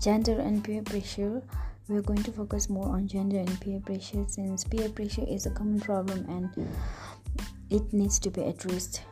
gender and peer pressure. We're going to focus more on gender and peer pressure since peer pressure is a common problem and it needs to be addressed.